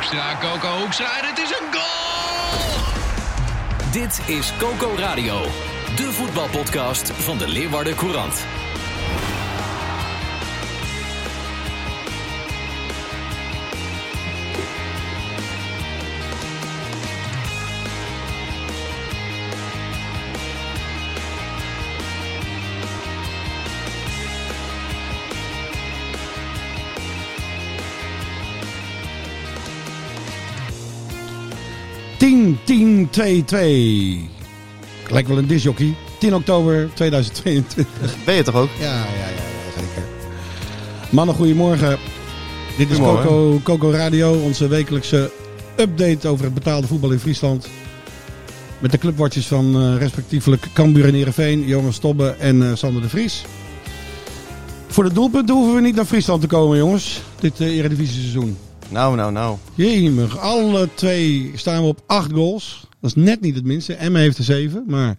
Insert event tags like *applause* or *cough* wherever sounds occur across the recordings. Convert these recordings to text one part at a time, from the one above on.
Hoekstra, Coco Hoekstra het is een goal! Dit is Coco Radio, de voetbalpodcast van de Leeuwarden Courant. Tien, 10, 2, 2. Lijkt wel een disjockey. 10 oktober 2022. Ben je toch ook? Ja, ja, ja, ja, zeker. Mannen, goedemorgen. Dit is. Coco, Coco Radio, onze wekelijkse update over het betaalde voetbal in Friesland. Met de clubwatches van eh, respectievelijk Cambuur en Heerenveen, Jonas Stobbe en eh, Sander de Vries. Voor de doelpunten hoeven we niet naar Friesland te komen, jongens. Dit uh, Eredivisie seizoen. Nou, nou, nou. Jemig, alle twee staan we op acht goals. Dat is net niet het minste. Emma heeft er zeven, maar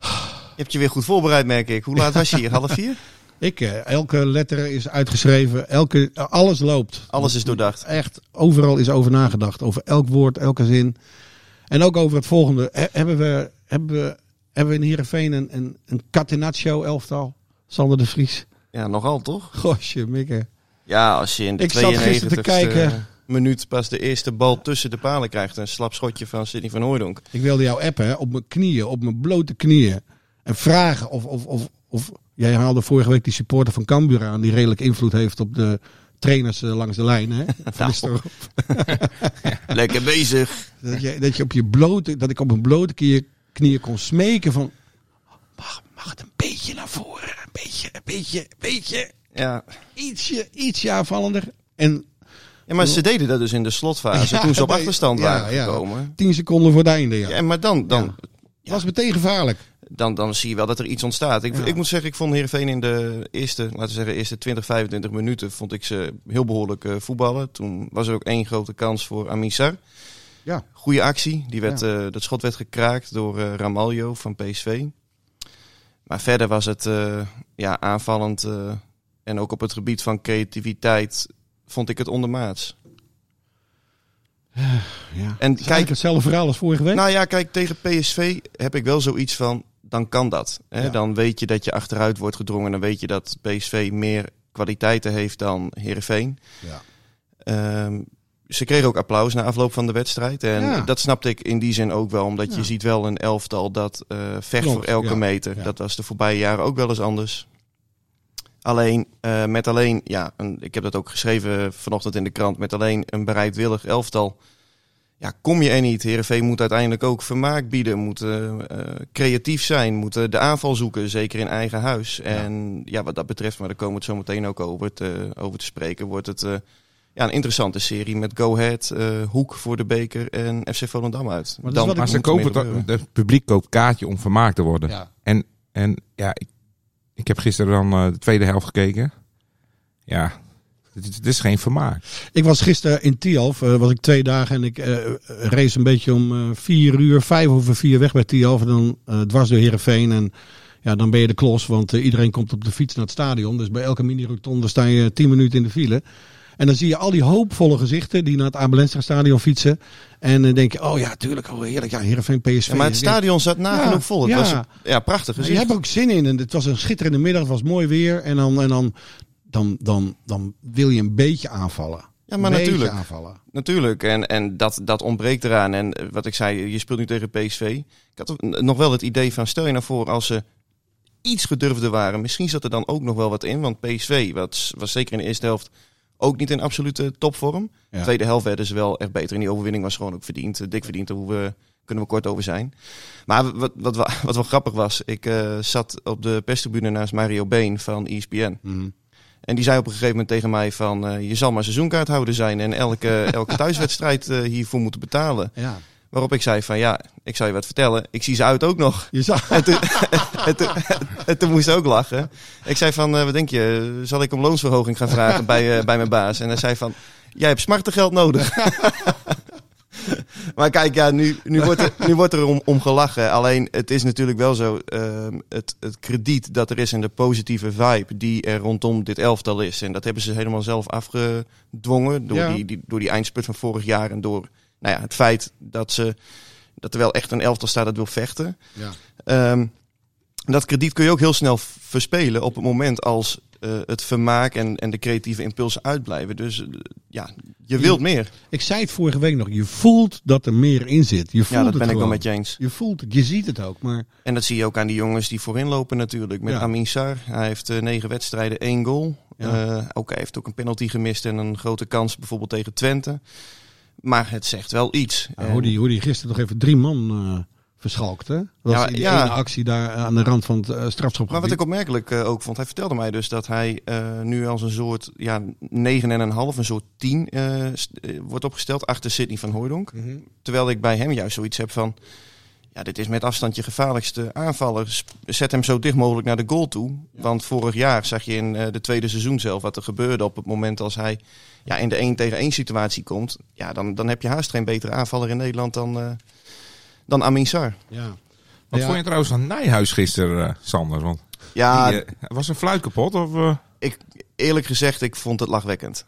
Je hebt je weer goed voorbereid, merk ik. Hoe laat was je hier? Half vier? *laughs* ik, eh, elke letter is uitgeschreven. Elke, alles loopt. Alles is doordacht. Echt, overal is over nagedacht. Over elk woord, elke zin. En ook over het volgende. He- hebben, we, hebben, we, hebben we in Heerenveen een, een, een Catenaccio elftal? Sander de Vries. Ja, nogal toch? Gosje, mikke. Ja, als je in de Ik zat gisteren te 92e kijken. minuut pas de eerste bal tussen de palen krijgt. Een slap schotje van Sidney van Hooijdonk. Ik wilde jou appen, hè, op mijn knieën, op mijn blote knieën. En vragen of, of, of, of... Jij haalde vorige week die supporter van Cambuur aan... die redelijk invloed heeft op de trainers eh, langs de lijn. Hè? *laughs* Nistelrooy. *laughs* Lekker bezig. Dat, je, dat, je op je blote, dat ik op mijn blote knieën, knieën kon smeken van... Mag, mag het een beetje naar voren? Een beetje, een beetje, een beetje... Ja. Ietsje, ietsje aanvallender. En ja, maar ze deden dat dus in de slotfase. Ja, toen ze op achterstand ja, waren ja. gekomen. tien seconden voor het einde, ja. Ja, maar dan, dan, was meteen gevaarlijk. dan, dan zie je wel dat er iets ontstaat. Ik, ik moet zeggen, ik vond Heerenveen in de eerste, laten we zeggen, eerste 20, 25 minuten vond ik ze heel behoorlijk eh, voetballen. Toen was er ook één grote kans voor Amisar. Ja. Goede actie. Die werd, eh, dat schot werd gekraakt door eh, Ramaljo van PSV. Maar verder was het ja, aanvallend en ook op het gebied van creativiteit vond ik het ondermaats. *sighs* Ja. En kijk- hetzelfde verhaal als vorige week. Nou ja, kijk, tegen PSV heb ik wel zoiets van, dan kan dat. Hè? Ja. Dan weet je dat je achteruit wordt gedrongen. Dan weet je dat PSV meer kwaliteiten heeft dan Heerenveen. Ja. Ehm, ze kregen ook applaus na afloop van de wedstrijd. En Ja. dat snapte ik in die zin ook wel. Omdat je ziet wel een elftal dat eh, vecht Klopt, voor elke meter. Dat was de voorbije jaren ook wel eens anders. Alleen, eh, met alleen, ja, een, ik heb dat ook geschreven vanochtend in de krant. Met alleen een bereidwillig elftal ja, kom je er niet. Heerenveen moet uiteindelijk ook vermaak bieden, moet eh, eh, creatief zijn, moet eh, de aanval zoeken, zeker in eigen huis. En ja, wat dat betreft, maar daar komen we het zo meteen ook over te, over te spreken, wordt het eh, ja, een interessante serie met Go Ahead, eh, Hoek voor de beker en FC Volendam uit. Maar wat Maar ze kopen het publiek koopt kaartje om vermaakt te worden. Ja. En, en ja, ik, ik heb gisteren dan eh, de tweede helft gekeken. Ja, het, is- geen vermaak. Ik was gisteren in Tialf, eh, was ik twee dagen en ik eh race een beetje om vier uur, vijf over vier weg bij Tialf. En dan dwars door Heerenveen en ja, dan ben je de klos, want iedereen komt op de fiets naar het stadion. Dus bij elke mini-rotonde sta je tien minuten in de file. En dan zie je al die hoopvolle gezichten die naar het Abelenstra stadion fietsen. En dan denk je, oh ja, tuurlijk, oh heerlijk, ja, Heerenveen, PSV. Ja, maar het stadion zat nagenoeg Ja, vol. Het ja. was een, ja, prachtig gezicht. je hebt ook zin in. En het was een schitterende middag, het was mooi weer. En dan, en dan, dan, dan, dan wil je een beetje aanvallen. Ja, maar natuurlijk. aanvallen. Natuurlijk, en, en dat, dat ontbreekt eraan. En wat ik zei, je speelt nu tegen PSV. Ik had nog wel het idee van, stel je nou voor als ze iets gedurfder waren. Misschien zat er dan ook nog wel wat in. Want PSV was, was zeker in de eerste helft ook niet in absolute topvorm. Ja. Tweede helft werden ze wel echt beter. En die overwinning was gewoon ook verdiend. eh, Dik verdiend, hoeven we- kunnen we kort over zijn. Maar wat, wat, wat, wat wel grappig was, ik eh, zat op de perstribune naast Mario Been van ESPN. Mhm. En die zei op een gegeven moment tegen mij van... eh, je zal maar seizoenkaarthouder zijn en elke, *laughs* elke thuiswedstrijd hiervoor moeten betalen. Ja. Waarop ik zei van ja, ik zal je wat vertellen. Ik zie ze uit ook nog. Je zag... En toen, *laughs* en toen, en toen moest ook lachen. Ik zei van, eh, wat denk je, zal ik om loonsverhoging gaan vragen bij, eh, bij mijn baas? En hij zei van, jij hebt smartengeld nodig. *laughs* maar kijk, ja, nu, nu, wordt er, nu wordt er om, om gelachen. Alleen, het is natuurlijk wel zo, ehm, het, het krediet dat er is en de positieve vibe die er rondom dit elftal is. En dat hebben ze helemaal zelf afgedwongen door, Ja. die, die, door die eindspurt van vorig jaar. En door nou ja, het feit dat, ze, dat er wel echt een elftal staat dat wil vechten. Ja. Ehm, dat krediet kun je ook heel snel verspelen op het moment als eh, het vermaak en, en de creatieve impulsen uitblijven. Dus eh, ja, je wilt meer. Ik zei het vorige week nog. Je voelt dat er meer in zit. Je voelt Ja, dat ben ik wel met je eens. Je voelt het. Je ziet het ook. Maar En dat zie je ook aan die jongens die voorin lopen natuurlijk. Met Ja. Amin Sar. Hij heeft eh, negen wedstrijden, één goal. Ja. Ook, hij heeft ook een penalty gemist en een grote kans bijvoorbeeld tegen Twente. Maar het zegt wel iets. ja, hoe, die, hoe die gisteren nog even drie man eh verschalkte. Dat was Ja, die ja. ene actie daar aan de rand van het uh, strafschopgebied. Maar wat ik opmerkelijk eh, ook vond, hij vertelde mij dus dat hij nu als een soort ja, 9 en een half, een soort 10 eh, st- eh, wordt opgesteld achter Sidney van Hooijdonk. Mhm. Terwijl ik bij hem juist zoiets heb van, ja, dit is met afstand je gevaarlijkste aanvaller. Zet hem zo dicht mogelijk naar de goal toe. Want vorig jaar zag je in eh, de tweede seizoen zelf wat er gebeurde op het moment als hij ja, in de 1 tegen 1 situatie komt. Ja, dan, dan heb je haast geen betere aanvaller in Nederland dan, eh dan Amin Sar. Ja. Wat Ja. vond je trouwens van Nijhuis gisteren, eh, Sander? Want Ja, die, was een fluit kapot? Of, eh? ik, eerlijk gezegd, ik vond het lachwekkend.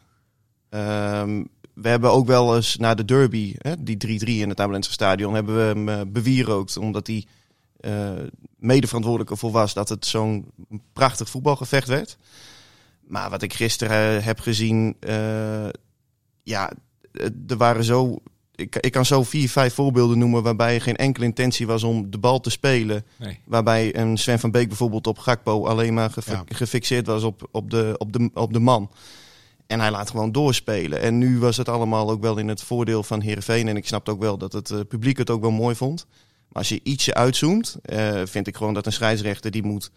Ehm, we hebben ook wel eens na de derby, hè, die 3-3 in het Abelense stadion, hebben we hem eh, bewierookt. Omdat hij eh mede verantwoordelijk was dat het zo'n prachtig voetbalgevecht werd. Maar wat ik gisteren eh, heb gezien, ja, er waren zo... Ik, ik kan zo vier, vijf voorbeelden noemen waarbij geen enkele intentie was om de bal te spelen. Nee. Waarbij een Sven van Beek bijvoorbeeld op Gakpo alleen maar gefixeerd was op, op, de, op, de, op de man. En hij laat gewoon doorspelen. En nu was het allemaal ook wel in het voordeel van Heerenveen. En ik snapte ook wel dat het eh, publiek het ook wel mooi vond. Maar als je ietsje uitzoomt, eh, vind ik gewoon dat een scheidsrechter die moet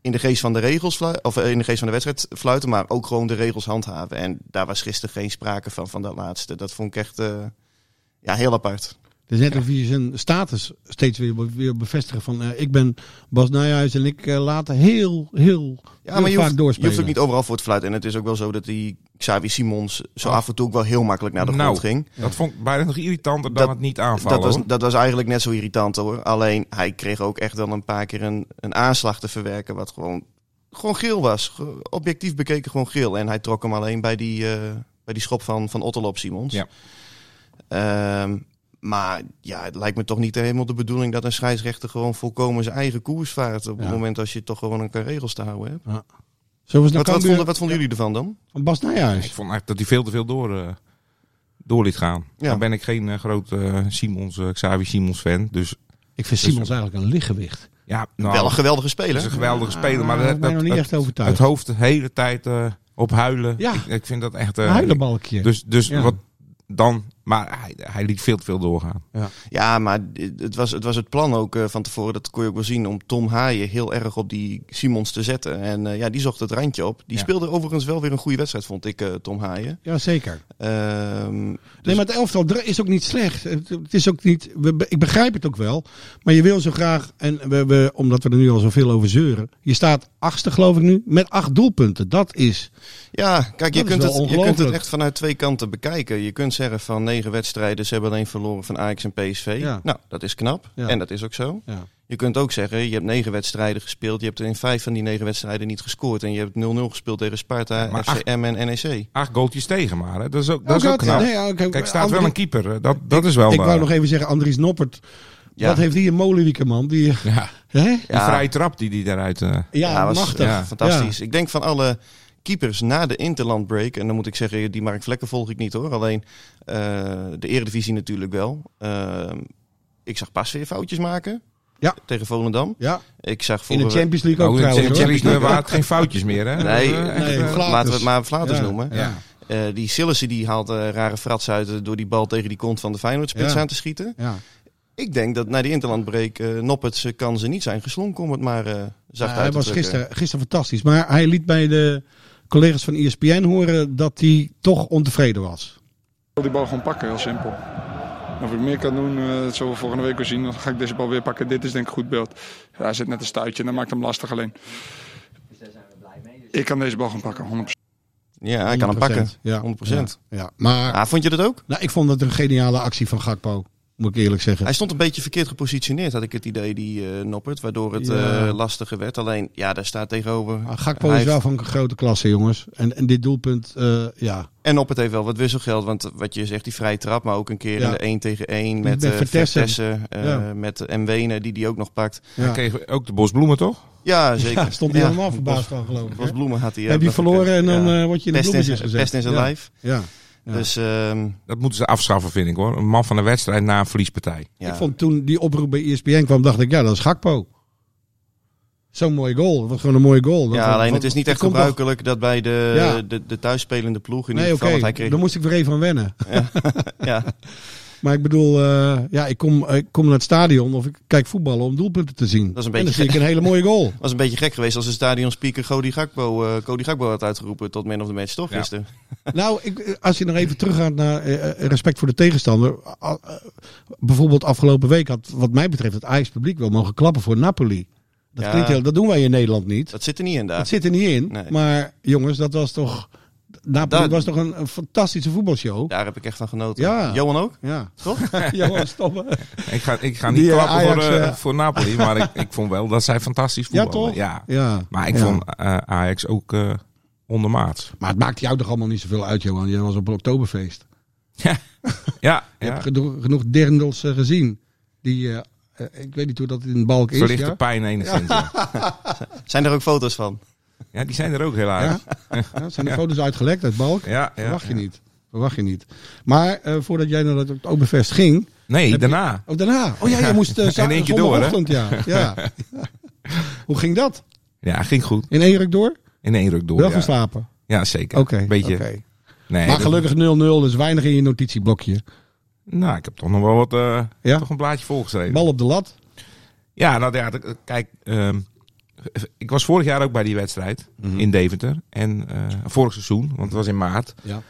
in de geest van de regels of eh, in de geest van de wedstrijd fluiten, maar ook gewoon de regels handhaven. En daar was gisteren geen sprake van, van dat laatste. Dat vond ik echt ja, heel apart. Het is net of je zijn status steeds weer, weer bevestigen van eh, ik ben Bas Nijhuis en ik eh, laat heel, heel, Ja, heel maar je vaak hoeft, je doorspelen. hoeft ook niet overal voor te fluiten. En het is ook wel zo dat die Xavi Simons zo Oh. af en toe ook wel heel makkelijk naar de Nou, grond ging. Dat vond ik bijna nog irritanter dan Dat- het niet aanvallen. Dat was, dat was eigenlijk net zo irritant hoor. Alleen hij kreeg ook echt wel een paar keer een, een aanslag te verwerken. Wat gewoon, gewoon geel was. Objectief bekeken gewoon geel. En hij trok hem alleen bij die, eh, bij die schop van, van Ottel op Simons. Ja. Ehm, maar ja, het lijkt me toch niet helemaal de bedoeling dat een scheidsrechter gewoon volkomen zijn eigen koers vaart. Op het Ja. moment als je toch gewoon een paar regels te houden hebt. Eens naar Wat, vonden, wat vonden jullie ervan dan? van Bas Nijhuis? Ik vond eigenlijk dat hij veel te veel door, eh, door liet gaan. Ja. Dan ben ik geen eh, grote eh, Simons, eh, Xavi Simons fan. Dus Ik vind Simons eigenlijk een lichtgewicht. ja, nou, Wel een geweldige speler. is een geweldige speler. Maar dat, ik ben dat- nog niet het- echt overtuigd. het hoofd de hele tijd eh, op huilen. Ja. Ik, ik vind dat echt... eh, een huilenbalkje. Dus, dus Ja. wat dan... Maar hij, hij liet veel te veel doorgaan. Ja, maar het was, het was het plan ook eh, van tevoren. Dat kon je ook wel zien om Tom Haaien heel erg op die Simons te zetten. En eh, ja, die zocht het randje op. Die Ja. speelde overigens wel weer een goede wedstrijd, vond ik, eh, Tom Haaien. ja, zeker. Ehm, dus- Nee, maar het elftal is ook niet slecht. Het, het is ook niet, we- ik begrijp het ook wel. Maar je wil zo graag, en we, we, omdat we er nu al zoveel over zeuren. Je staat achtste geloof ik nu, met acht doelpunten. Dat is, Ja, kijk, je kunt, het, je kunt het echt vanuit twee kanten bekijken. Je kunt zeggen van negen wedstrijden, ze hebben alleen verloren van Ajax en PSV. Ja. Nou, dat is knap. Ja. En dat is ook zo. ja. Je kunt ook zeggen, je hebt negen wedstrijden gespeeld. Je hebt er in vijf van die negen wedstrijden niet gescoord. En je hebt 0-0 gespeeld tegen Sparta, Maar FCM en NEC. Acht goaltjes tegen maar. Hè. Dat is ook, dat is Ook knap. nee, Kijk, staat wel een keeper. Dat, dat is wel... Ik wou nog even zeggen, Andries Noppert. Ja. Wat heeft die een molenwieke man? Die, Ja, hè? die Ja. vrije trap die die daaruit... eh, Ja, Ja, was machtig. ja, Fantastisch. Ik denk van alle keepers na de interland break, en dan moet ik zeggen, die Mark Vlekken volg ik niet hoor. Alleen eh, de Eredivisie natuurlijk wel. Ehm, ik zag pas weer foutjes maken. Ja. Tegen Volendam. Ja, Ik zag in de Champions League ook Oh, in de trouwens. Champions. League waren het geen foutjes meer, hè? Nee, eh, nee, eh. Laten we het maar Flaters Ja, noemen. Ja. Eh, die Sillissen die haalt eh, rare frats uit eh, door die bal tegen die kont van de Feyenoord-spits Ja. aan te schieten. Ja. Ik denk dat na die interlandbreak uh, Nopperts kan ze niet zijn geslonken om het maar eh zacht hij was gisteren, gisteren fantastisch. Maar hij liet bij de collega's van ESPN horen dat hij toch ontevreden was. Ik wil die bal gewoon pakken, heel simpel. Of ik meer kan doen, eh, dat zullen we volgende week weer zien. Dan ga ik deze bal weer pakken. Dit is denk ik een goed beeld. Ja, hij zit net een stuitje en dat maakt hem lastig alleen. Ik kan deze bal gewoon pakken, 100%. Ja, hij kan hem pakken. 100%. Ja, 100%. Ja, ja. Maar Ah, vond je dat ook? nou, ik vond het een geniale actie van Gakpo. Moet ik eerlijk zeggen. Hij stond een beetje verkeerd gepositioneerd, had ik het idee, die eh Noppert. Waardoor het Ja. eh, lastiger werd. Alleen, ja, daar staat tegenover. Gakpo Hij is wel van grote klasse, jongens. En, en dit doelpunt, eh, ja. En Noppert heeft wel wat wisselgeld. Want wat je zegt, die vrije trap. Maar ook een keer Ja. in de 1 tegen 1 Met met, eh Vertessen. Vertessen. eh, Ja. Met Mwene, die die ook nog pakt. ja. Hij kreeg ook de bosbloemen, toch? Ja, zeker. Ja, stond hij Ja. helemaal verbaasd van, geloof ik. Bos hè? Bloemen had hij. Heb je verloren en dan eh, word je in de bloemetjes zijn- gezet. pest in zijn ja. lijf. Ja. Ja. Dus ehm, Dat moeten ze afschaffen, vind ik hoor. Een man van de wedstrijd na een verliespartij. ja. Ik vond toen die oproep bij ESPN kwam, dacht ik, ja, dat is Gakpo. Zo'n mooie goal. Dat was gewoon een mooie goal. Dat- ja, alleen het is niet echt gebruikelijk dat bij de, Ja. de, de thuisspelende ploeg in Nee, ieder oké. geval. Kreeg, Dan moest ik weer even aan wennen. ja, *laughs* *laughs* Maar ik bedoel, eh, ja, ik kom, ik kom naar het stadion of ik kijk voetballen om doelpunten te zien. Dat is een en dan beetje zie ik een hele mooie goal. *laughs* was een beetje gek geweest als de stadionspeaker Cody Gakpo, eh Cody Gakpo had uitgeroepen tot man of the match, toch? Ja. Gisteren? *laughs* Nou, ik, als je nog even teruggaat naar eh, eh, respect voor de tegenstander. Eh, bijvoorbeeld afgelopen week had wat mij betreft het Ajax publiek wel mogen klappen voor Napoli. Dat, Ja. klinkt heel, dat doen wij in Nederland niet. Dat zit er niet in daar. Dat zit er niet in. Nee. Maar jongens, dat was toch... Napoli Dat- was toch een, een fantastische voetbalshow? Daar heb ik echt van genoten. Ja. Johan ook? Ja. Toch? *laughs* Johan, stoppen. Ik ga, ik ga niet eh, klappen Ajax, voor, eh, eh, voor Napoli, maar ik, ik vond wel dat zij fantastisch Ja, voetballen. toch? Ja. Ja. Maar ik Ja. vond eh, Ajax ook eh ondermaats. Maar het maakt jou toch allemaal niet zoveel uit, Johan? Je was op een Oktoberfeest. Ja, *laughs* Je ja. hebt genoeg, genoeg gezien. Die, ik weet niet hoe dat in de balk is. verlichte Ja? pijn enigszins. Ja. *laughs* Zijn er ook foto's van? Ja, die zijn er ook heel aardig. Ja, zijn de foto's uitgelekt uit balk? Ja, ja, Verwacht je ja. niet. Verwacht je niet. Maar eh, voordat jij naar dat Oktoberfest ging... Nee, je- daarna. Oh, daarna. Oh ja, *laughs* je moest uh, In één keer door, hè? ja. ja. *laughs* Hoe ging dat? Ja, ging goed. In één ruk door? In één ruk door. Wel ja. geslapen? Ja, zeker. Oké. Beetje. Nee, Maar gelukkig 0-0, dus weinig in je notitieblokje. Nou, ik heb toch nog wel wat. eh, Ja? Toch een blaadje volgeschreven. Bal op de lat. Ja, nou ja, kijk. ehm, ik was vorig jaar ook bij die wedstrijd Mhm. in Deventer. En eh, vorig seizoen, want het was in maart. Ja.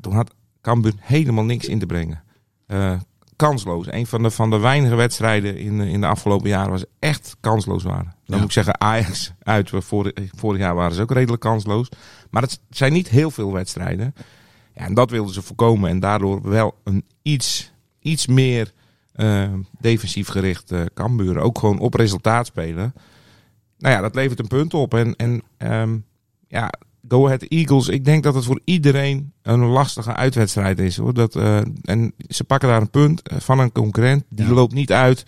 Toen had Cambuur helemaal niks in te brengen. Eh, kansloos. Een van de, van de weinige wedstrijden in, in de afgelopen jaren was echt kansloos waren. Dan Ja. moet ik zeggen, Ajax uit. Vorig, vorig jaar waren ze ook redelijk kansloos. Maar het zijn niet heel veel wedstrijden. Ja, en dat wilden ze voorkomen. En daardoor wel een iets, iets meer eh, defensief gericht eh Cambuur. Ook gewoon op resultaat spelen. Nou ja, dat levert een punt op. En, en ehm, ja, Go Ahead Eagles, ik denk dat het voor iedereen een lastige uitwedstrijd is. Hoor. Dat, eh, en ze pakken daar een punt eh, van een concurrent. Die Ja. loopt niet uit.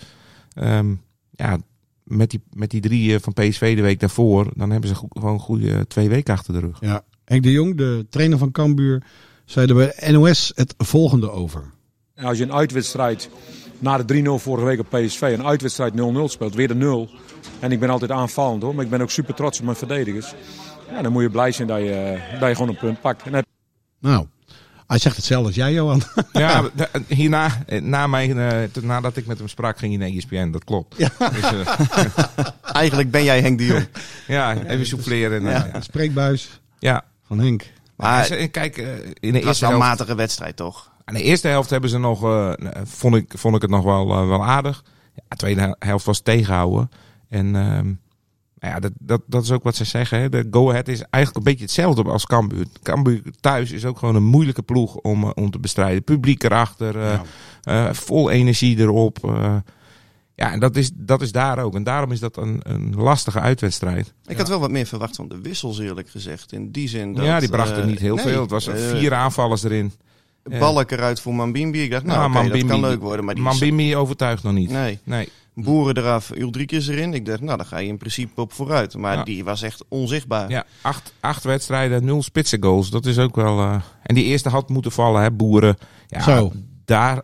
Ehm, ja, met die, met die drie eh, van PSV de week daarvoor, dan hebben ze go- gewoon een goede twee weken achter de rug. Ja. Henk de Jong, de trainer van Cambuur, zei er bij NOS het volgende over. En als je een uitwedstrijd na de 3-0 vorige week op PSV, een uitwedstrijd 0-0 speelt, weer de 0. En ik ben altijd aanvallend hoor, maar ik ben ook super trots op mijn verdedigers. Ja, dan moet je blij zijn dat je, dat je gewoon een punt pakt. En Nou, hij zegt hetzelfde als jij, Johan. Ja, *laughs* de- hierna, eh, na mijn, eh, nadat ik met hem sprak, ging hij naar ESPN. Dat klopt. Ja, dus, eh, *laughs* Eigenlijk ben jij Henk de Jong. *laughs* ja even souffleren. En, eh, ja. Een spreekbuis Ja. van Henk. Maar En kijk, eh, in de was eerste wel een matige wedstrijd, toch? Aan de eerste helft hebben ze nog, eh, vond, ik, vond ik het nog wel, eh, wel aardig. Ja, de tweede hel- helft was tegenhouden. En ehm, nou ja, dat, dat, dat is ook wat ze zeggen. Hè. De go-ahead is eigenlijk een beetje hetzelfde als Cambuur. Cambuur thuis is ook gewoon een moeilijke ploeg om, eh, om te bestrijden. Publiek erachter, eh, eh, vol energie erop. eh. ja, en dat is, dat is daar ook. En daarom is dat een, een lastige uitwedstrijd. Ik had wel wat meer verwacht van de wissels, eerlijk gezegd. In die zin dat... ja, die brachten eh, niet heel nee, veel. Het was eh, vier aanvallers erin. Balk eruit voor Mambimbi. Ik dacht, nou, Nou, oké, dat Mambimbi- kan leuk worden. Maar die Mambimbi overtuigt nog niet. Nee. Nee. Boeren eraf, Ulrikes erin. Ik dacht, nou, daar ga je in principe op vooruit. Maar Ja. die was echt onzichtbaar. Ja, acht, acht wedstrijden, nul spitsen goals. Dat is ook wel. eh, En die eerste had moeten vallen, hè, boeren. Ja, Zo. Daar,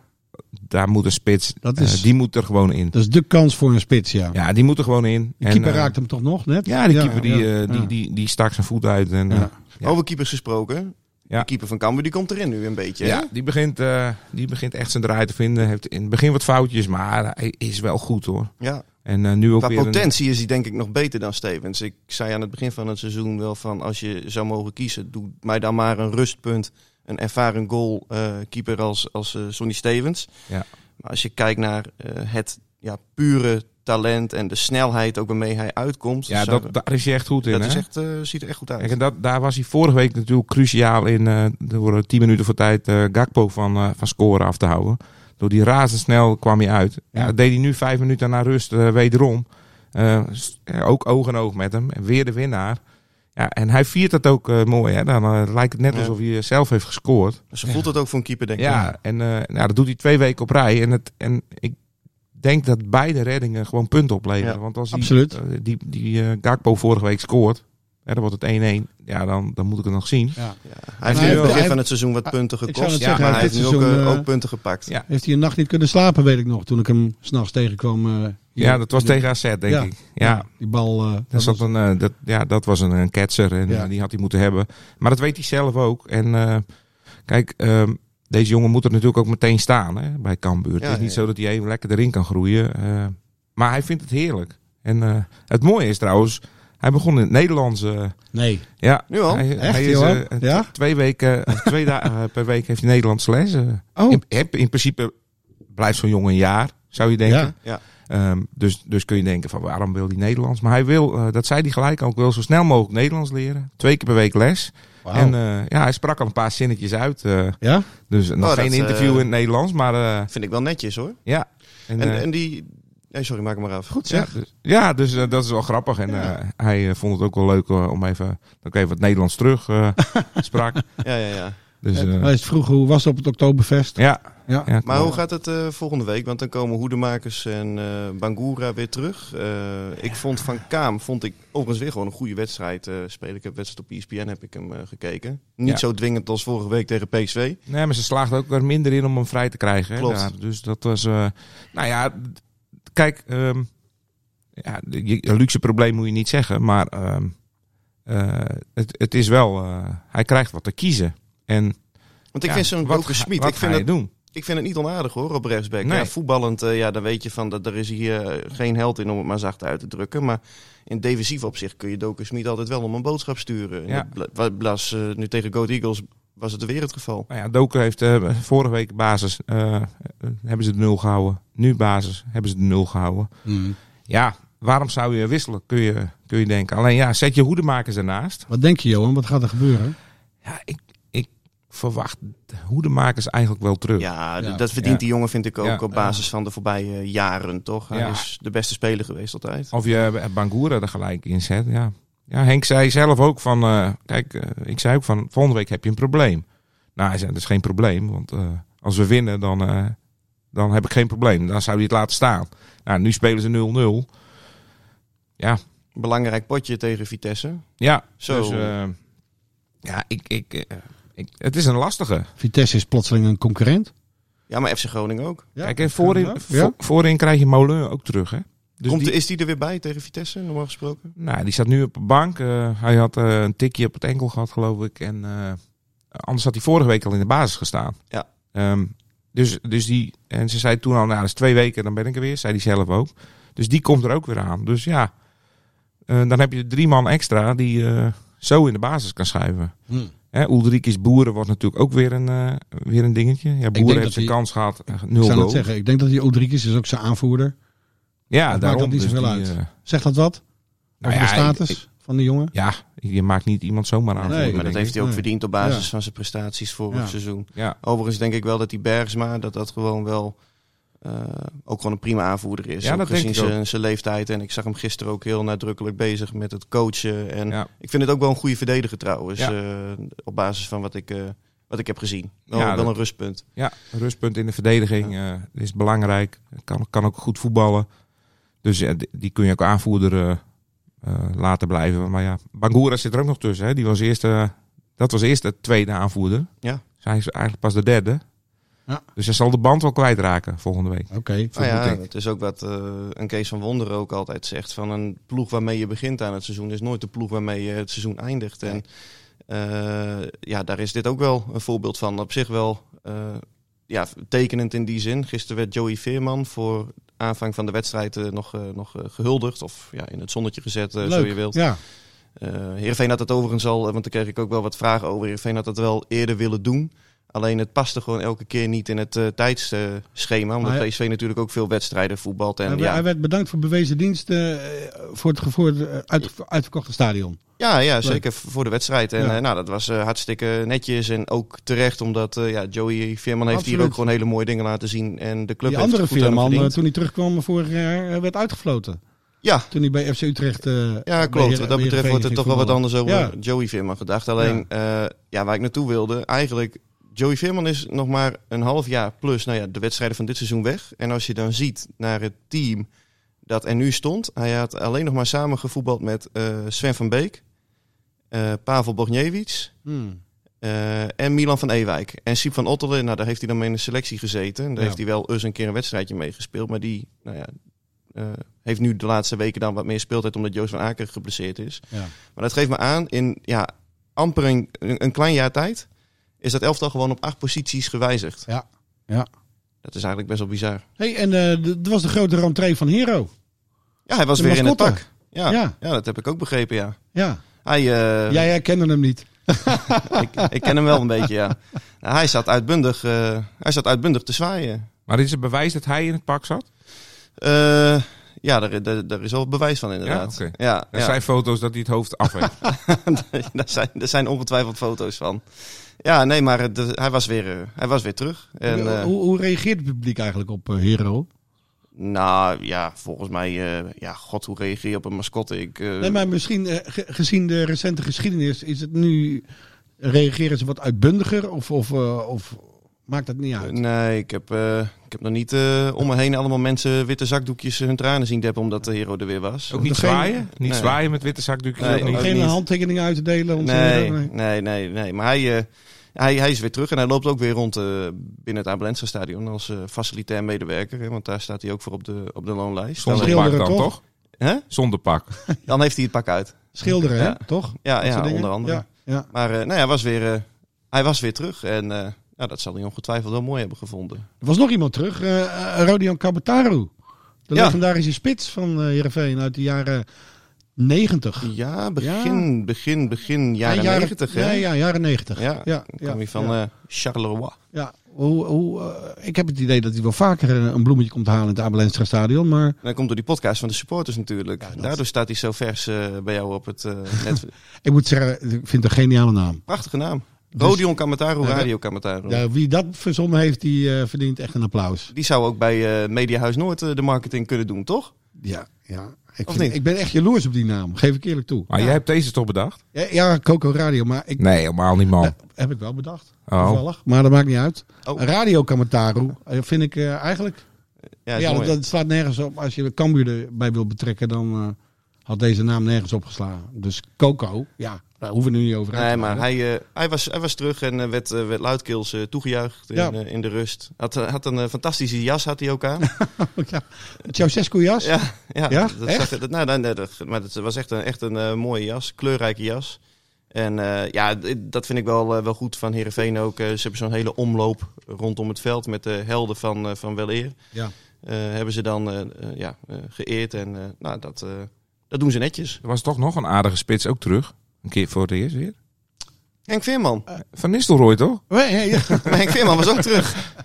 daar moet een spits. Dat eh, is- die moet er gewoon in. Dat is de kans voor een spits, ja. Ja, die moet er gewoon in. De En, keeper eh, raakt hem toch nog net? Ja, die keeper die, ja, die, ja. die, die stak zijn voet uit. En. Over keepers gesproken. Ja. De keeper van Cambuur, die komt erin nu een beetje. hè? ja, die begint, eh, die begint echt zijn draai te vinden. Heeft in het begin wat foutjes, maar hij is wel goed hoor. ja. En eh, nu ook Qua weer een- potentie is hij denk ik nog beter dan Stevens. Ik zei aan het begin van het seizoen wel van als je zou mogen kiezen, doe mij dan maar een rustpunt, een ervaren goalkeeper als, als eh, Sonny Stevens. Ja. Maar als je kijkt naar het ja, pure talent en de snelheid ook waarmee hij uitkomt, ja, zou- dat, daar is hij echt goed in. dat hè? is echt, eh, ziet er echt goed uit. Kijk, en dat, daar was hij vorige week natuurlijk cruciaal in. eh door tien minuten voor tijd eh, Gakpo van, eh, van scoren af te houden. Door die razendsnel kwam hij uit. Ja. Dat deed hij nu vijf minuten na rust eh, wederom. Eh, ook oog in oog met hem. En weer de winnaar. Ja, en hij viert dat ook eh, mooi. Hè? Dan eh, lijkt het net Ja. alsof hij zelf heeft gescoord. Ze voelt het ook voor een keeper, denk ik. Ja, en eh, nou, dat doet hij twee weken op rij. En, het, en ik denk dat beide reddingen gewoon punten opleveren. Ja, Want als hij, absoluut. eh, die, die eh, Gakpo vorige week scoort, hè, dan wordt het 1-1. Ja, dan, dan moet ik het nog zien. Ja. Ja, hij heeft hij in het heeft- begin van het seizoen wat punten ik zou gekost. zeggen, maar hij dit heeft nu ook, seizoen, eh, ook punten gepakt. Ja. Heeft hij een nacht niet kunnen slapen, weet ik nog, toen ik hem s'nachts tegenkwam. eh. Ja, dat was tegen AZ, denk Ja. ik. Ja, Die bal. eh, dat, dat zat was- een, eh, dat, ja, dat was een, een catcher en Ja. die had hij moeten hebben. Maar dat weet hij zelf ook. En eh, kijk, ehm, deze jongen moet er natuurlijk ook meteen staan hè, bij Cambuur. het is niet ja. zo dat hij even lekker erin kan groeien. eh, maar hij vindt het heerlijk. En eh, het mooie is trouwens, hij begon in het Nederlands. eh, Nee. ja, Nu al? Hij, Echt, hij is, eh, Ja? twee weken, twee dagen per week heeft hij Nederlands les. Oh. in, in principe blijft zo'n jongen een jaar, zou je denken. Ja. Ja. Ehm, dus, dus kun je denken van waarom wil hij Nederlands? Maar hij wil, eh, dat zei hij gelijk ook, wil zo snel mogelijk Nederlands leren. Twee keer per week les. En eh, ja, hij sprak al een paar zinnetjes uit. eh, ja? dus nog Oh, geen dat, interview eh, in het Nederlands, maar eh, Vind ik wel netjes hoor. ja. En, En, eh, en die... Nee, sorry, maak hem maar af. Goed ja, zeg. dus, ja, dus eh, dat is wel grappig. En Ja. eh, hij eh, vond het ook wel leuk eh, om even, dat ik even het Nederlands terug eh, *laughs* sprak. Ja, ja, ja. Dus, eh, Hij is vroeg, hoe was het op het Oktoberfest? ja, Ja. ja, Maar hoe gaat het eh, volgende week? Want dan komen Hoedemakers en eh Bangura weer terug. Eh, ik vond Van Kaam, vond ik overigens weer gewoon een goede wedstrijd eh, spelen. Ik heb wedstrijd op ESPN heb ik hem eh, gekeken. Niet Ja. zo dwingend als vorige week tegen PSV. Nee, maar ze slaagden ook er minder in om hem vrij te krijgen. Hè, Klopt. daar. Dus dat was. eh, nou ja, kijk. ehm, ja, de- je- luxe probleem moet je niet zeggen. Maar ehm, eh, het, het is wel. eh, hij krijgt wat te kiezen. En Want ik ja, vind zo'n wat Doken wat ik vind, ga je het, doen? Ik vind het niet onaardig hoor, op rechtsback. Nee. Ja, voetballend, eh, ja, dan weet je van, dat er is hier eh, geen held in om het maar zacht uit te drukken. Maar in defensief opzicht kun je Doken Schmid altijd wel om een boodschap sturen. En Ja. dat bla- wa- Blas, eh, nu tegen Goat Eagles was het weer het geval. Nou ja, Doken heeft eh, vorige week basis. hebben ze de nul gehouden. Nu basis hebben ze de nul gehouden. Hmm. Ja, waarom zou je wisselen? Kun je, kun je denken. Alleen ja, zet je hoedemakers ernaast. Wat denk je, Johan? Wat gaat er gebeuren? Ja, ik, ik verwacht de hoedemakers eigenlijk wel terug. Ja, dat verdient Ja. die jongen vind ik ook Ja. op basis van de voorbije jaren, toch? Hij Ja. is de beste speler geweest altijd. Of je eh, Bangura er gelijk in zet. Ja. ja, Henk zei zelf ook van... eh, kijk, eh, ik zei ook van... Volgende week heb je een probleem. Nou, hij zei, dat is geen probleem. Want eh, als we winnen, dan, eh, dan heb ik geen probleem. Dan zou hij het laten staan. Nou, nu spelen ze 0-0. Ja, Belangrijk potje tegen Vitesse. ja. Zo. Dus, eh, ja, ik, ik, eh, ik, het is een lastige. Vitesse is plotseling een concurrent. Ja, maar FC Groningen ook. Ja, Kijk, en voorin, ja. voorin krijg je Molen ook terug, hè? Dus Komt, die- Is die er weer bij tegen Vitesse, normaal gesproken? Nou, die staat nu op de bank. Eh, hij had eh, een tikje op het enkel gehad, geloof ik. En eh, anders had hij vorige week al in de basis gestaan. Ja. Ehm, dus, dus die, en ze zei toen al, nou, dat is twee weken, dan ben ik er weer. Zei hij zelf ook. Dus die komt er ook weer aan. Dus ja, eh, dan heb je drie man extra die eh, zo in de basis kan schuiven. Hmm. Hè, Ulrikis Boeren wordt natuurlijk ook weer een, eh, weer een dingetje. Ja, Boeren heeft zijn kans gehad. eh, Ik Nul zou het zeggen. Ik denk dat die Odrikis is ook zijn aanvoerder. Ja, maakt daarom. dat niet dus zoveel die, uit. eh, Zegt dat wat? nou Over ja, de status ik- van die jongen? ja, je maakt niet iemand zomaar aan. Nee, maar dat heeft ik. hij ook Nee. verdiend op basis Ja. van zijn prestaties vorig Ja. seizoen. Ja, Overigens denk ik wel dat die Bergsma, dat dat gewoon wel ook gewoon een prima aanvoerder is. Ja, dat gezien zijn, zijn leeftijd. En ik zag hem gisteren ook heel nadrukkelijk bezig met het coachen. En ja. ik vind het ook wel een goede verdediger trouwens. Ja. eh, op basis van wat ik, eh, wat ik heb gezien. Wel, Ja, wel dat- een rustpunt. Ja, een rustpunt in de verdediging eh, is belangrijk. Kan, kan ook goed voetballen. Dus die, kun je ook aanvoerder eh, eh, laten blijven. Maar ja, Bangura zit er ook nog tussen. Hè. Die was eerst, eh, dat was eerst de tweede aanvoerder. Ja. Zij is eigenlijk pas de derde. Ja. Dus hij zal de band wel kwijtraken volgende week. Oké. Nou vermoed ja, het is ook wat eh, een Kees van Wonder ook altijd zegt. Van een ploeg waarmee je begint aan het seizoen is nooit de ploeg waarmee je het seizoen eindigt. En eh, ja, daar is dit ook wel een voorbeeld van. Op zich wel eh, ja, tekenend in die zin. Gisteren werd Joey Veerman voor aanvang van de wedstrijd nog, eh, nog eh, gehuldigd. Of ja, in het zonnetje gezet, zo je wilt. Ja. Eh Heerenveen had het overigens al, want daar kreeg ik ook wel wat vragen over. Heerenveen had het wel eerder willen doen. Alleen het paste gewoon elke keer niet in het eh, tijdsschema. Omdat PSV natuurlijk ook veel wedstrijden voetbalt. En hij, ja, hij werd bedankt voor bewezen dienst eh, voor het, voor het eh, uit, uitverkochte stadion. Ja, ja zeker voor de wedstrijd. En Ja. nou, dat was hartstikke netjes en ook terecht, omdat ja, Joey Veerman heeft hier ook gewoon hele mooie dingen laten zien. En de club Die heeft andere Veerman, toen hij terugkwam vorig jaar, werd uitgefloten. Ja. Toen hij bij FC Utrecht... eh, Ja, klopt. Wat dat betreft wordt er toch wel wat anders over Ja. Joey Veerman gedacht. Alleen, ja. ja, waar ik naartoe wilde, eigenlijk, Joey Veerman is nog maar een half jaar plus nou ja, de wedstrijden van dit seizoen weg. En als je dan ziet naar het team dat er nu stond, hij had alleen nog maar samen gevoetbald met eh, Sven van Beek, eh, Pavel Bogniewicz, Hmm. Eh, en Milan van Ewijk. En Siep van Ottelen, nou, daar heeft hij dan mee in de selectie gezeten. En daar Ja. heeft hij wel eens een keer een wedstrijdje meegespeeld. Maar die nou ja, heeft nu de laatste weken dan wat meer speeltijd omdat Joost van Aken geblesseerd is. Ja. Maar dat geeft me aan, in ja, amper een, een klein jaar tijd is dat elftal gewoon op acht posities gewijzigd. Ja. Ja. Dat is eigenlijk best wel bizar. Hey, en eh, dat was de grote rentree van Hero. Ja, hij was De weer in het pak. Ja, Ja. ja. dat heb ik ook begrepen, ja. Ja. Hij, eh, Jij herkende hem niet. *laughs* ik, ik ken hem wel een beetje, ja. Nou, hij, zat uitbundig, eh, hij zat uitbundig te zwaaien. Maar is het bewijs dat hij in het pak zat? Eh, ja, daar, daar, daar is wel bewijs van inderdaad. Ja, Er ja. zijn foto's dat hij het hoofd af heeft. *laughs* daar, zijn, er zijn ongetwijfeld foto's van. Ja, nee, maar het- de- hij, was weer, eh, hij was weer terug. En, eh, hoe, hoe reageert het publiek eigenlijk op eh, Hero? nou ja, volgens mij, eh, ja, god, hoe reageer je op een mascotte? Ik, eh, Nee, maar misschien eh, ge- gezien de recente geschiedenis is het nu... Reageren ze wat uitbundiger of, of, eh, of maakt dat niet uit? Nee, ik heb, eh, ik heb nog niet eh, om me heen allemaal mensen witte zakdoekjes hun tranen zien deppen omdat de hero er weer was. Ook niet zwaaien? Niet Nee. zwaaien met witte zakdoekjes? Nee, ook Geen handtekeningen uit te delen? Nee, nee. nee, nee, nee. Maar hij, eh, hij, hij is weer terug en hij loopt ook weer rond eh, binnen het Abelensa stadion als eh, facilitair medewerker. Hè, want daar staat hij ook voor op de, op de loonlijst. Zonder Schilderen, pak dan, toch? Zonder pak. *laughs* Dan heeft hij het pak uit. Schilderen, hè? Ja. toch? Ja, ja dingen? onder andere. Ja, ja. Maar eh, nou ja, hij, was weer, eh, hij was weer terug en eh, ja, dat zal hij ongetwijfeld wel mooi hebben gevonden. Er was nog iemand terug, eh, Rodion Kabataru. De Ja. legendarische spits van Heerenveen uit de jaren 90. Ja, begin, begin, begin jaren Ja, 90 hè? Ja, ja, jaren 90. Ja, ja, kwam hij van Charleroi. Ja, hoe, hoe, ik heb het idee dat hij wel vaker een bloemetje komt halen in het Abelenstra stadion, maar dan komt door die podcast van de supporters natuurlijk. Ja, dat- Daardoor staat hij zo vers bij jou op het eh, net. *laughs* ik moet zeggen, ik vind het een geniale naam. Prachtige naam. Dus- Rodion Kamataru, Ja, Radio Kamataru. Ja, wie dat verzonnen heeft, die eh, verdient echt een applaus. Die zou ook bij eh Mediahuis Noord eh, de marketing kunnen doen, toch? Ja, ja. Ik, Of vind- niet? ik ben echt jaloers op die naam, geef ik eerlijk toe. Maar jij hebt deze toch bedacht? Ja, ja, Coco Radio, maar ik, Nee, helemaal niet, man. heb ik wel bedacht. Oh. Toevallig, maar dat maakt niet uit. Oh. Radio Kamataru eh, vind ik eh, eigenlijk Ja, is Ja, dat, dat slaat nergens op. Als je Cambuur erbij wil betrekken, dan eh, had deze naam nergens opgeslagen. Dus Coco, ja, daar hoeven we nu niet over uit Nee, maar hij, eh, hij, was, hij was terug en eh, werd, eh, werd luidkeels toegejuicht in, Ja. in de rust. Had, had een fantastische jas had hij ook aan. *laughs* ja. Ceausescu jas? ja, ja, Ja? Dat, Echt? zag, dat, nou, nee, nee, dat, maar het was echt een, echt een mooie jas, kleurrijke jas. En ja, dat vind ik wel, wel goed van Herenveen ook. Ze hebben zo'n hele omloop rondom het veld met de helden van, van Weleer. Ja. Hebben ze dan ja, geëerd en nou, dat, dat doen ze netjes. Er was toch nog een aardige spits ook terug. Een keer voor het eerst weer. Henk Veerman. Van Nistelrooy, toch? Nee, nee, ja. *laughs* Maar Henk Veerman was ook terug. *laughs*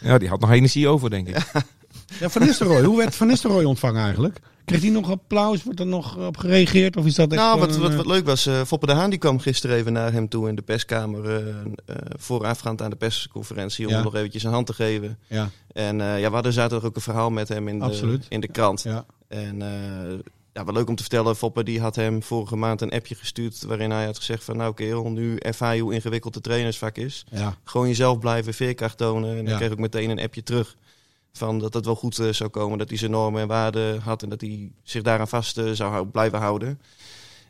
Ja, die had nog energie over, denk ik. *laughs* Ja, Van Nistelrooy. Hoe werd Van Nistelrooy ontvangen eigenlijk? Kreeg hij nog applaus? Wordt er nog op gereageerd? Of is dat echt Nou, wat, wat, een, wat leuk was, eh Foppe de Haan die kwam gisteren even naar hem toe in de perskamer. eh eh, voorafgaand aan de persconferentie om Ja. hem nog eventjes een hand te geven. eh, Ja, En eh, ja, we hadden zaterdag ook een verhaal met hem in de, Absoluut. in de krant. ja. En eh, ja, wat leuk om te vertellen, Foppe die had hem vorige maand een appje gestuurd waarin hij had gezegd van nou kerel, nu ervaar je hoe ingewikkeld de trainersvak is. ja. Gewoon jezelf blijven, veerkracht tonen. En dan kreeg ik meteen een appje terug van dat het wel goed eh, zou komen, dat hij zijn normen en waarden had en dat hij zich daaraan vast eh, zou hou- blijven houden.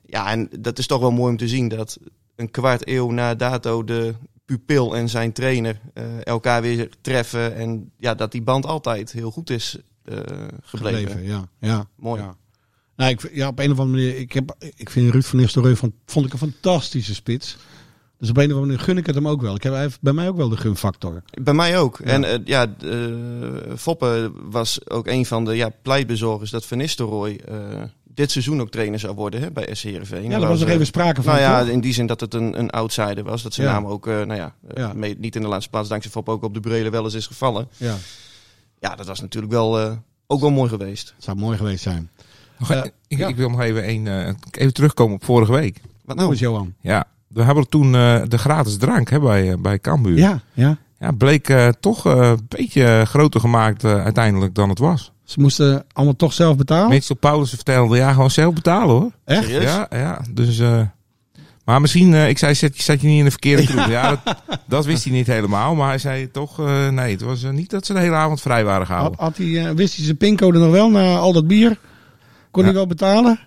Ja, en dat is toch wel mooi om te zien dat een kwart eeuw na dato de pupil en zijn trainer eh, elkaar weer treffen en ja, dat die band altijd heel goed is gebleven. Gebleven, ja. ja. Mooi. Ja. Nou, ik, ja, op een of andere manier. Ik, heb, ik vind Ruud van Nistelrooy van, vond ik een fantastische spits. Dus op een of andere manier gun ik het hem ook wel. Ik heb, hij heeft bij mij ook wel de gunfactor. Bij mij ook. En eh, ja, eh, Foppe was ook een van de ja, pleitbezorgers dat Van Nistelrooy eh, dit seizoen ook trainer zou worden hè, bij SC Heerenveen. Ja, daar was nog even sprake van. Nou ja, in die zin dat het een, een outsider was. Dat zijn Ja. naam ook, nou ja, Ja. mee- niet in de laatste plaats dankzij Foppe ook op de brede wel eens is gevallen. ja, Ja, dat was natuurlijk wel, ook wel mooi geweest. het zou mooi geweest zijn. Nog Eh, ik, ja. ik wil nog even, een, eh, even terugkomen op vorige week. Wat Nou, is Johan. Ja, we hebben toen eh, de gratis drank hè, bij, bij Cambuur. Ja, ja. Ja, bleek eh, toch eh, een beetje groter gemaakt eh, uiteindelijk dan het was. Ze moesten allemaal toch zelf betalen? Meestal Paulus vertelde, ja, gewoon zelf betalen hoor. Echt? Serieus? Ja, ja, dus... eh, maar misschien, eh, ik zei, zat, je- zat je niet in de verkeerde *laughs* groep? Ja, dat, dat wist hij niet helemaal. Maar hij zei toch, eh, nee, het was niet dat ze de hele avond vrij waren Had, gehouden. had hij, eh, wist hij zijn pincode nog wel na al dat bier? Kon Ja. hij wel betalen?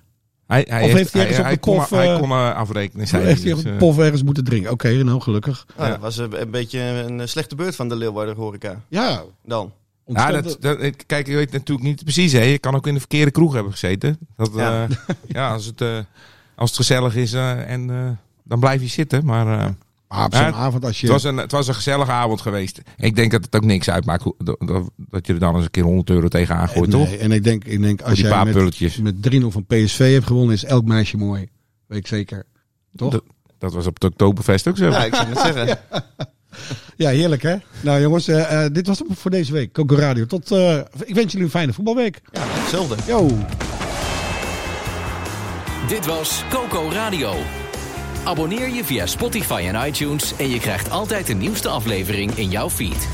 Hij, hij Of heeft hij ergens op de kon, kof, hij eh, kon eh, afrekenen, zei heeft hij Dus, op een eh, pof ergens moeten drinken? Oké, nou gelukkig. Ja. Dat was een, een beetje een eh, slechte beurt van de Leeuwarden horeca. Ja, Dan. Ja, ontzettend- dat, dat, kijk, je weet natuurlijk niet precies. Hè. Je kan ook in de verkeerde kroeg hebben gezeten. Dat, Ja. ja. ja, als, het, eh, als het gezellig is eh, en eh, dan blijf je zitten. Maar eh, Maar op Ja, zo'n avond als je... het, was een, het was een gezellige avond geweest. Ik denk dat het ook niks uitmaakt hoe- dat, je er dan eens een keer 100 euro tegenaan gooit, nee, toch? En ik denk, ik denk als paar met, pulletjes. met 3-0 van PSV hebt gewonnen, is elk meisje mooi. Weet ik zeker. Toch? Dat- Dat was op het Oktoberfest ook zo. Ja, ik zou het zeggen. *laughs* Ja, heerlijk hè? Nou jongens, eh, eh, dit was het voor deze week. Coco Radio. Tot, eh, ik wens jullie een fijne voetbalweek. Ja, hetzelfde. Yo! Dit was Coco Radio. Abonneer je via Spotify en iTunes en je krijgt altijd de nieuwste aflevering in jouw feed.